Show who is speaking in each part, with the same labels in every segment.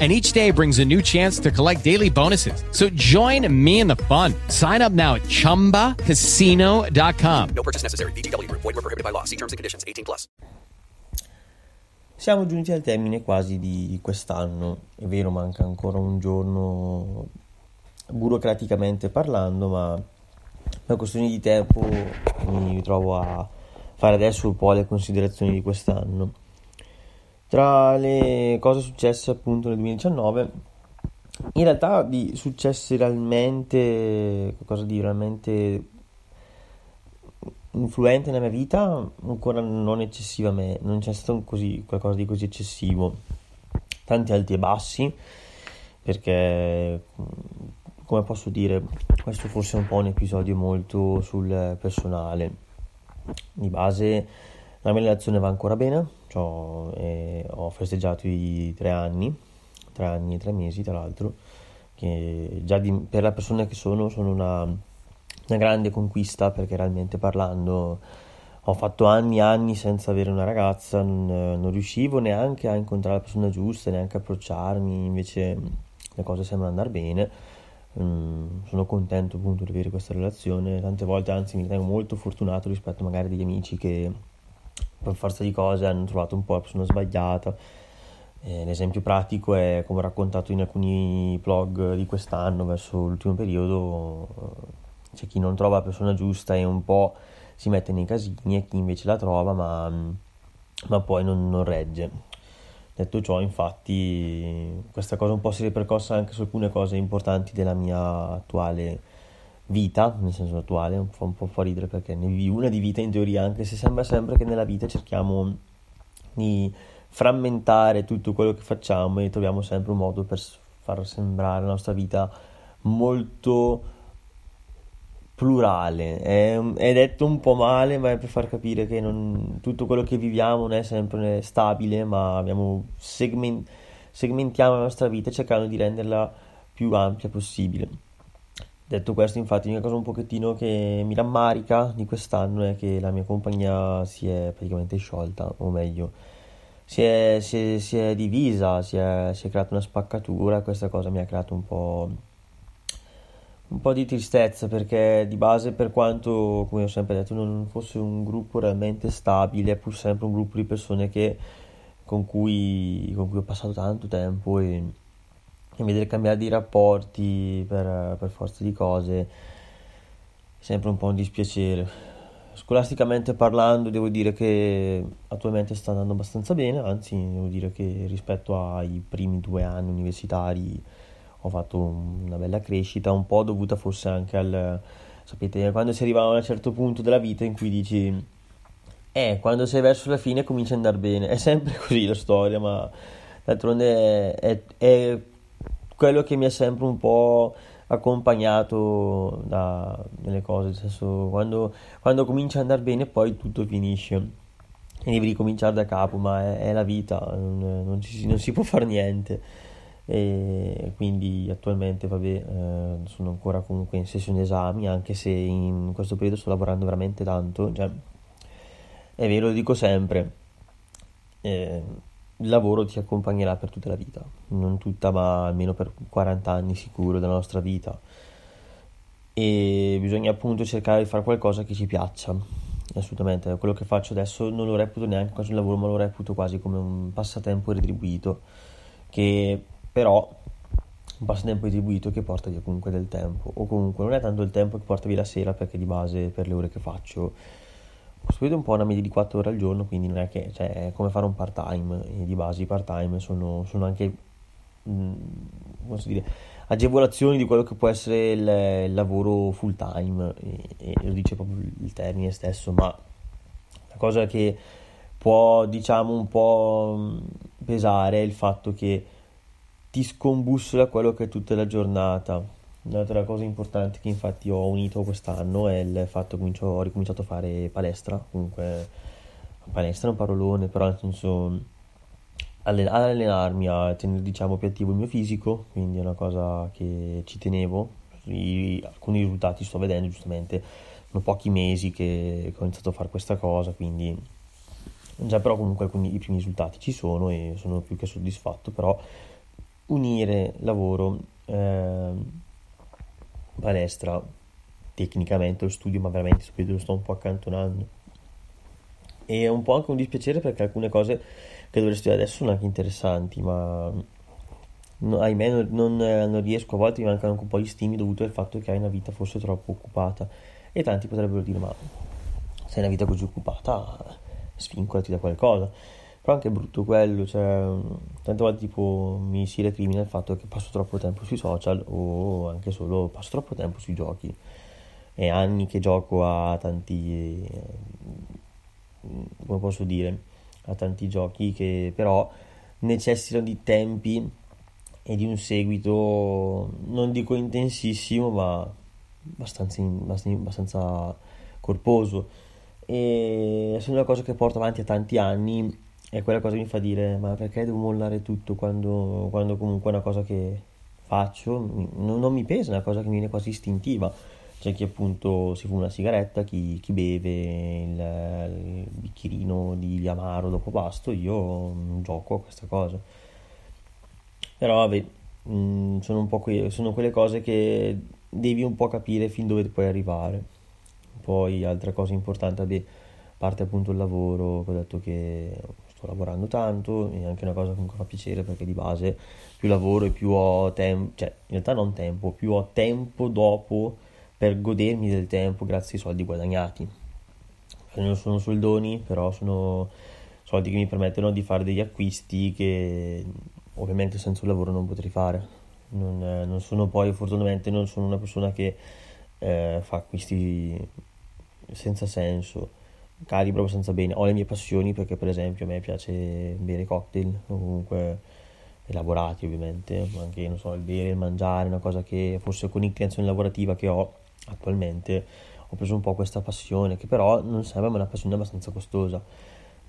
Speaker 1: and each day brings a new chance to collect daily bonuses. So join me in the fun. Sign up now at ChumbaCasino.com.
Speaker 2: No purchase necessary. VGW. Void were prohibited by law. See terms and conditions. 18 plus.
Speaker 3: Siamo giunti al termine quasi di quest'anno. È vero, manca ancora un giorno burocraticamente parlando, ma per questioni di tempo mi ritrovo a fare adesso un po' le considerazioni di quest'anno. Tra le cose successe appunto nel 2019, in realtà di successi realmente, qualcosa di realmente influente nella mia vita, ancora non eccessivamente, non c'è stato così, qualcosa di così eccessivo. Tanti alti e bassi, perché come posso dire, questo forse è un po' un episodio molto sul personale. Di base la mia relazione va ancora bene, cioè, eh, ho festeggiato i tre anni, tre anni e tre mesi tra l'altro, che già di, per la persona che sono sono una, una grande conquista perché realmente parlando ho fatto anni e anni senza avere una ragazza, non, non, riuscivo neanche a incontrare la persona giusta, neanche a approcciarmi, invece le cose sembrano andare bene. Mm, sono contento appunto di avere questa relazione, tante volte anzi mi ritengo molto fortunato rispetto magari a degli amici che per forza di cose hanno trovato un po' la persona sbagliata. Eh, l'esempio pratico è come ho raccontato in alcuni blog di quest'anno, verso l'ultimo periodo, eh, c'è chi non trova la persona giusta e un po' si mette nei casini e chi invece la trova ma, ma poi non, non regge. Detto ciò, infatti, questa cosa un po' si è ripercossa anche su alcune cose importanti della mia attuale vita, nel senso attuale, fa un po' fa ridere perché ne vivi una di vita in teoria, anche se sembra sempre che nella vita cerchiamo di frammentare tutto quello che facciamo e troviamo sempre un modo per far sembrare la nostra vita molto plurale. È, è, detto un po' male, ma è per far capire che non, tutto quello che viviamo non è sempre stabile, ma abbiamo segment, segmentiamo la nostra vita cercando di renderla più ampia possibile. Detto questo, infatti, una cosa un pochettino che mi rammarica di quest'anno è che la mia compagnia si è praticamente sciolta, o meglio, si è, si è, si è divisa, si è, si è, creata una spaccatura. Questa cosa mi ha creato un po', un po' di tristezza perché di base, per quanto, come ho sempre detto, non fosse un gruppo realmente stabile, è pur sempre un gruppo di persone che, con, cui, con cui ho passato tanto tempo e e vedere cambiare di rapporti per, per forza di cose è sempre un po' un dispiacere. Scolasticamente parlando, devo dire che attualmente sta andando abbastanza bene, anzi, devo dire che rispetto ai primi due anni universitari ho fatto una bella crescita, un po' dovuta forse anche al. Sapete, quando si arriva a un certo punto della vita in cui dici. Eh, quando sei verso la fine comincia ad andare bene. È sempre così la storia, ma d'altronde è, è, è quello che mi ha sempre un po' accompagnato da, nelle cose, nel senso quando, quando comincia ad andare bene poi tutto finisce e devi ricominciare da capo, ma è, è la vita, non, non, ci, non, si può fare niente. E quindi attualmente vabbè, eh, sono ancora comunque in sessione esami, anche se in questo periodo sto lavorando veramente tanto, cioè, è vero, lo dico sempre. Eh, il lavoro ti accompagnerà per tutta la vita, non tutta ma almeno per 40 anni sicuro della nostra vita. E bisogna appunto cercare di fare qualcosa che ci piaccia. Assolutamente, quello che faccio adesso non lo reputo neanche quasi un lavoro ma lo reputo quasi come un passatempo retribuito che però un passatempo retribuito che porta via comunque del tempo. O comunque non è tanto il tempo che porta via la sera perché di base per le ore che faccio è un po' una media di 4 ore al giorno, quindi non è che cioè, è come fare un part time, e di base i part time sono, sono anche mh, come dire, agevolazioni di quello che può essere il, il lavoro full time, e, e, lo dice proprio il termine stesso, ma la cosa che può diciamo un po' pesare è il fatto che ti scombussola quello che è tutta la giornata. Un'altra cosa importante che infatti ho unito quest'anno è il fatto che ho ricominciato a fare palestra, comunque palestra è un parolone, però nel senso ad allenarmi, a tenere diciamo più attivo il mio fisico, quindi è una cosa che ci tenevo, I, alcuni risultati sto vedendo giustamente, sono pochi mesi che, ho iniziato a fare questa cosa, quindi già però comunque alcuni, i primi risultati ci sono e sono più che soddisfatto, però unire lavoro, eh, palestra, tecnicamente lo studio, ma veramente lo sto un po' accantonando. E è un po' anche un dispiacere perché alcune cose che dovrei studiare adesso sono anche interessanti, ma no, ahimè non, non, non, riesco, a volte mi mancano anche un po' gli stimi dovuto al fatto che hai una vita forse troppo occupata. E tanti potrebbero dire, ma se hai una vita così occupata, svincolati da qualcosa però anche brutto quello, cioè, tante volte tipo mi si recrimina il fatto che passo troppo tempo sui social o anche solo passo troppo tempo sui giochi. È anni che gioco a tanti, eh, come posso dire, a tanti giochi che però necessitano di tempi e di un seguito, non dico intensissimo, ma abbastanza, abbastanza corposo. E è una cosa che porto avanti a tanti anni e quella cosa mi fa dire, ma perché devo mollare tutto quando, quando comunque è una cosa che faccio, non, non, mi pesa, è una cosa che mi viene quasi istintiva. C'è chi appunto si fuma una sigaretta, chi, chi beve il, il, bicchierino di amaro dopo pasto, io gioco a questa cosa. Però vabbè, mh, mm, sono un po' que- sono quelle cose che devi un po' capire fin dove puoi arrivare. Poi altra cosa importante, vabbè, parte appunto il lavoro, ho detto che sto lavorando tanto e anche una cosa che comunque fa piacere perché di base più lavoro e più ho tempo, cioè in realtà non tempo, più ho tempo dopo per godermi del tempo grazie ai soldi guadagnati. Non sono soldoni, però sono soldi che mi permettono di fare degli acquisti che ovviamente senza un lavoro non potrei fare. Non, non sono poi, fortunatamente, non sono una persona che eh, fa acquisti senza senso calibro abbastanza bene. Ho le mie passioni perché per esempio a me piace bere cocktail o comunque elaborati ovviamente, ma anche non so, il bere, il mangiare, una cosa che forse con l'inclinazione lavorativa che ho attualmente ho preso un po' questa passione che però non sembra una passione abbastanza costosa.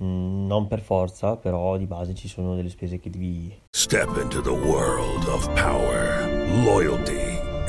Speaker 3: Mm, non per forza, però di base ci sono delle spese che devi
Speaker 4: Step into the world of power, loyalty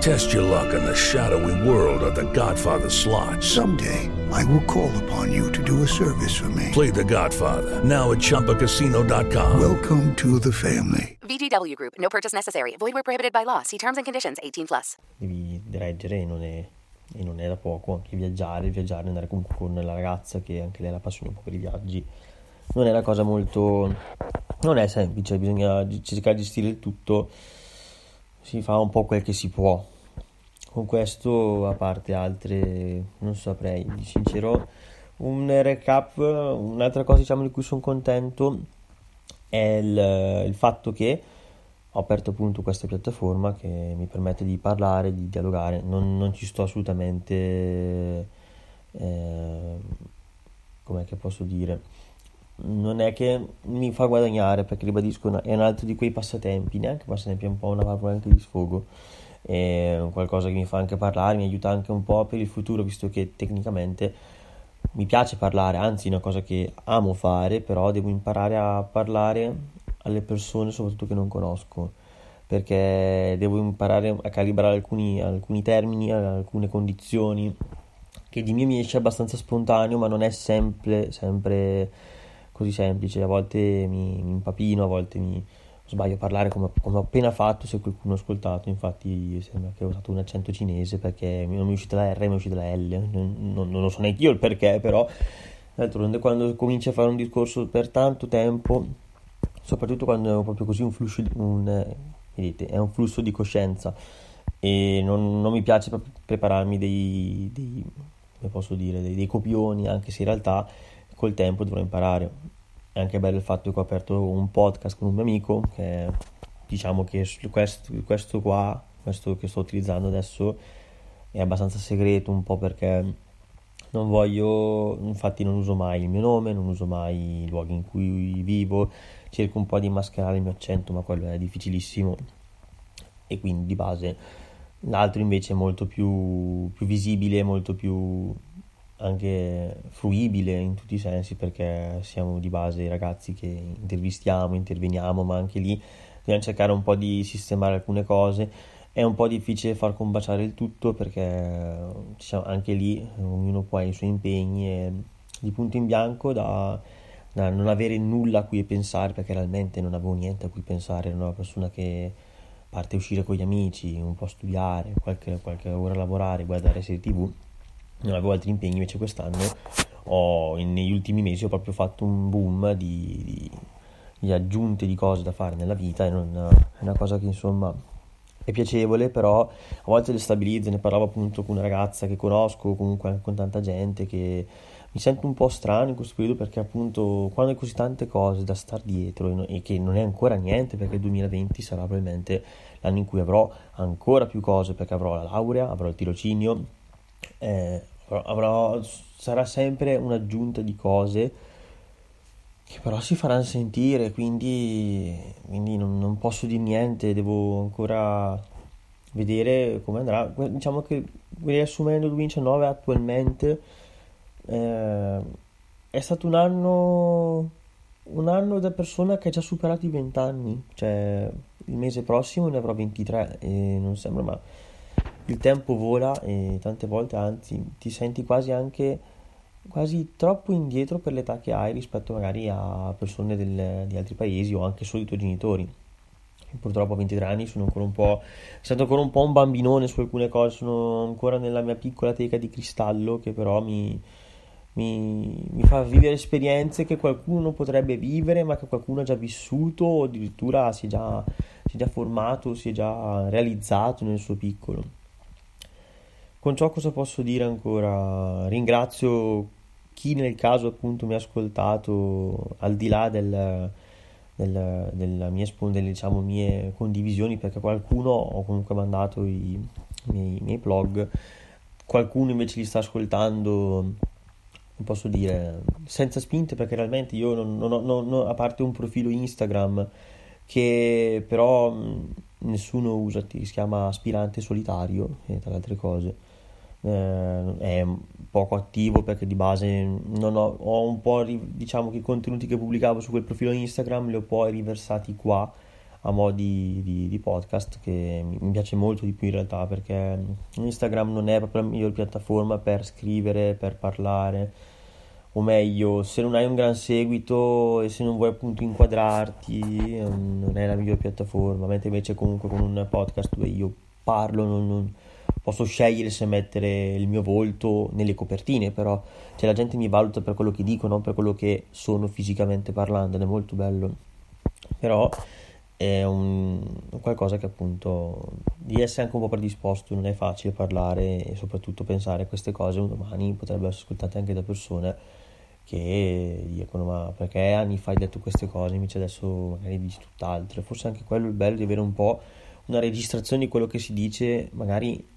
Speaker 4: Test your luck in the shadowy world of The Godfather slot.
Speaker 5: Someday, I will call upon you to do a service for me.
Speaker 4: Play The Godfather now at ChumbaCasino.com.
Speaker 5: Welcome to the family.
Speaker 6: VGW Group. No purchase necessary. Void where prohibited by law. See terms and conditions. 18 plus.
Speaker 3: Devi reggere e non è, e non è da poco. Anche viaggiare, viaggiare, andare comunque con la ragazza che anche lei ha la passione un po' per i viaggi. Non è una cosa molto... Non è semplice, bisogna cercare di gestire il tutto si fa un po' quel che si può. Con questo, a parte altre, non saprei, di sincero, un recap, un'altra cosa diciamo di cui sono contento è il, il fatto che ho aperto appunto questa piattaforma che mi permette di parlare, di dialogare, non, non ci sto assolutamente, eh, com'è che posso dire, non è che mi fa guadagnare perché ribadisco è un altro di quei passatempi neanche passatempi è un po' una valvola anche di sfogo. È qualcosa che mi fa anche parlare mi aiuta anche un po' per il futuro visto che tecnicamente mi piace parlare anzi è una cosa che amo fare però devo imparare a parlare alle persone soprattutto che non conosco perché devo imparare a calibrare alcuni, alcuni termini alcune condizioni che di mio mi esce abbastanza spontaneo ma non è sempre sempre così semplice, a volte mi, mi impapino, a volte mi sbaglio a parlare come, come, ho appena fatto se qualcuno ha ascoltato, infatti sembra che ho usato un accento cinese perché non mi è uscita la R, mi è uscita la L, non, non, lo so neanche io il perché, però D'altronde quando cominci a fare un discorso per tanto tempo, soprattutto quando è proprio così un flusso, un, eh, vedete, è un flusso di coscienza e non, non mi piace prepararmi dei, dei, dei, dei copioni, anche se in realtà col tempo dovrò imparare. È anche bello il fatto che ho aperto un podcast con un mio amico, che diciamo che questo, questo qua, questo che sto utilizzando adesso, è abbastanza segreto, un po' perché non voglio, infatti non uso mai il mio nome, non uso mai i luoghi in cui vivo, cerco un po' di mascherare il mio accento, ma quello è difficilissimo e quindi di base l'altro invece è molto più, più visibile, molto più anche fruibile in tutti i sensi perché siamo di base i ragazzi che intervistiamo, interveniamo, ma anche lì dobbiamo cercare un po' di sistemare alcune cose. È un po' difficile far combaciare il tutto perché diciamo, anche lì ognuno poi ha i suoi impegni e di punto in bianco da, da, non avere nulla a cui pensare perché realmente non avevo niente a cui pensare, ero una persona che parte a uscire con gli amici, un po' studiare, qualche, qualche ora lavorare, guardare serie tv, non avevo altri impegni, invece quest'anno ho, negli ultimi mesi ho proprio fatto un boom di, di, di aggiunte di cose da fare nella vita e non, è una cosa che insomma è piacevole, però a volte destabilizza. Ne parlavo appunto con una ragazza che conosco, comunque con tanta gente che mi sento un po' strano in questo periodo perché appunto quando hai così tante cose da star dietro e che non è ancora niente perché il 2020 sarà probabilmente l'anno in cui avrò ancora più cose perché avrò la laurea, avrò il tirocinio, eh, avrò, sarà sempre un'aggiunta di cose che però si faranno sentire, quindi, quindi non, non, posso dire niente, devo ancora vedere come andrà. Diciamo che riassumendo il 2019 attualmente eh, è stato un anno, un anno da persona che ha già superato i 20 anni, cioè il mese prossimo ne avrò 23 e non sembra ma il tempo vola e tante volte anzi ti senti quasi anche quasi troppo indietro per l'età che hai rispetto magari a persone del, di altri paesi o anche solo i tuoi genitori. Purtroppo a 23 anni sono ancora un po'. Sento ancora un po' un bambinone su alcune cose, sono ancora nella mia piccola teca di cristallo che però mi, mi, mi fa vivere esperienze che qualcuno potrebbe vivere, ma che qualcuno ha già vissuto o addirittura si è già, si è già formato, si è già realizzato nel suo piccolo. Con ciò cosa posso dire ancora? Ringrazio chi nel caso appunto mi ha ascoltato al di là del, del, della mia, delle diciamo, mie condivisioni perché qualcuno ho comunque mandato i miei, i miei blog qualcuno invece li sta ascoltando posso dire senza spinte perché realmente io non, non ho non, non, a parte un profilo Instagram che però nessuno usa si chiama aspirante solitario e tra le altre cose eh, è poco attivo perché di base non ho, ho un po' diciamo che i contenuti che pubblicavo su quel profilo Instagram li ho poi riversati qua a mo' di, di, di, podcast che mi piace molto di più in realtà perché Instagram non è proprio la migliore piattaforma per scrivere, per parlare. O meglio se non hai un gran seguito e se non vuoi appunto inquadrarti ehm, non è la migliore piattaforma mentre invece comunque con un podcast dove io parlo non, non posso scegliere se mettere il mio volto nelle copertine, però cioè, la gente mi valuta per quello che dico, non per quello che sono fisicamente parlando, ed è molto bello. Però è un, qualcosa che appunto di essere anche un po' predisposto, non è facile parlare e soprattutto pensare a queste cose un domani potrebbero essere ascoltate anche da persone che dicono ma perché anni fa hai detto queste cose invece adesso magari dici tutt'altro forse anche quello è il bello di avere un po' una registrazione di quello che si dice magari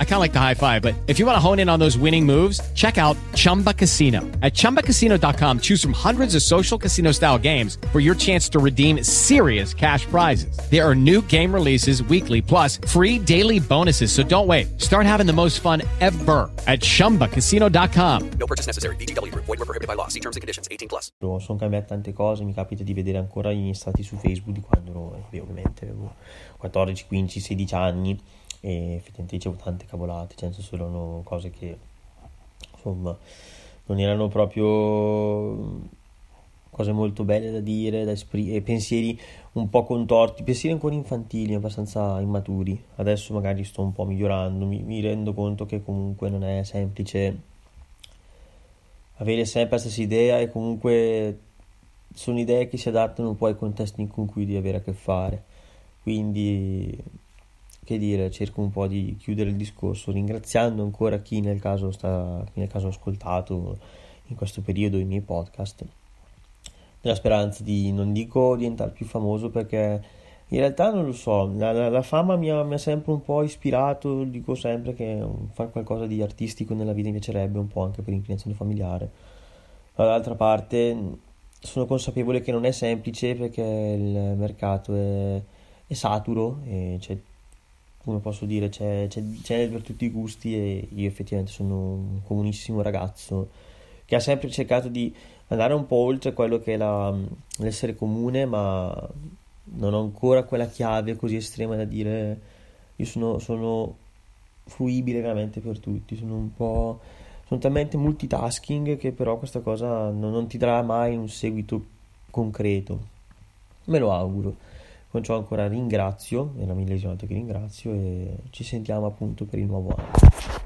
Speaker 1: I kind of like the high five, but if you want to hone in on those winning moves, check out Chumba Casino. At ChumbaCasino.com, choose from hundreds of social casino style games for your chance to redeem serious cash prizes. There are new game releases weekly, plus free daily bonuses. So don't wait. Start having the most fun ever at ChumbaCasino.com.
Speaker 2: No purchase necessary. BGW. Void were prohibited by law. See terms and conditions. 18 plus.
Speaker 3: Sono cambiate tante cose. Mi capita di vedere ancora gli stati su Facebook di quando ero, eh, ovviamente avevo 14, 15, 16 anni e effettivamente dicevo tante cavolate, cioè erano cose che insomma non erano proprio cose molto belle da dire, da esprimere, pensieri un po' contorti, pensieri ancora infantili, abbastanza immaturi. Adesso magari sto un po' migliorando, mi, mi rendo conto che comunque non è semplice avere sempre la stessa idea e comunque sono idee che si adattano un po' ai contesti con cui devi avere a che fare. Quindi, che dire, cerco un po' di chiudere il discorso ringraziando ancora chi nel caso, sta, chi nel caso ha ascoltato in questo periodo i miei podcast nella speranza di, non dico diventare più famoso perché in realtà non lo so, la, la, la fama mi ha, mi ha, sempre un po' ispirato, dico sempre che fare qualcosa di artistico nella vita mi piacerebbe un po' anche per inclinazione familiare. Dall'altra parte sono consapevole che non è semplice perché il mercato è, è saturo e c'è, come posso dire, c'è, c'è, c'è per tutti i gusti e io effettivamente sono un comunissimo ragazzo che ha sempre cercato di andare un po' oltre quello che è la, l'essere comune, ma non ho ancora quella chiave così estrema da dire io sono, sono fruibile veramente per tutti, sono un po' sono talmente multitasking che però questa cosa non, non ti darà mai un seguito concreto. Me lo auguro. Con ciò ancora ringrazio, è la millesima volta che ringrazio e ci sentiamo appunto per il nuovo anno.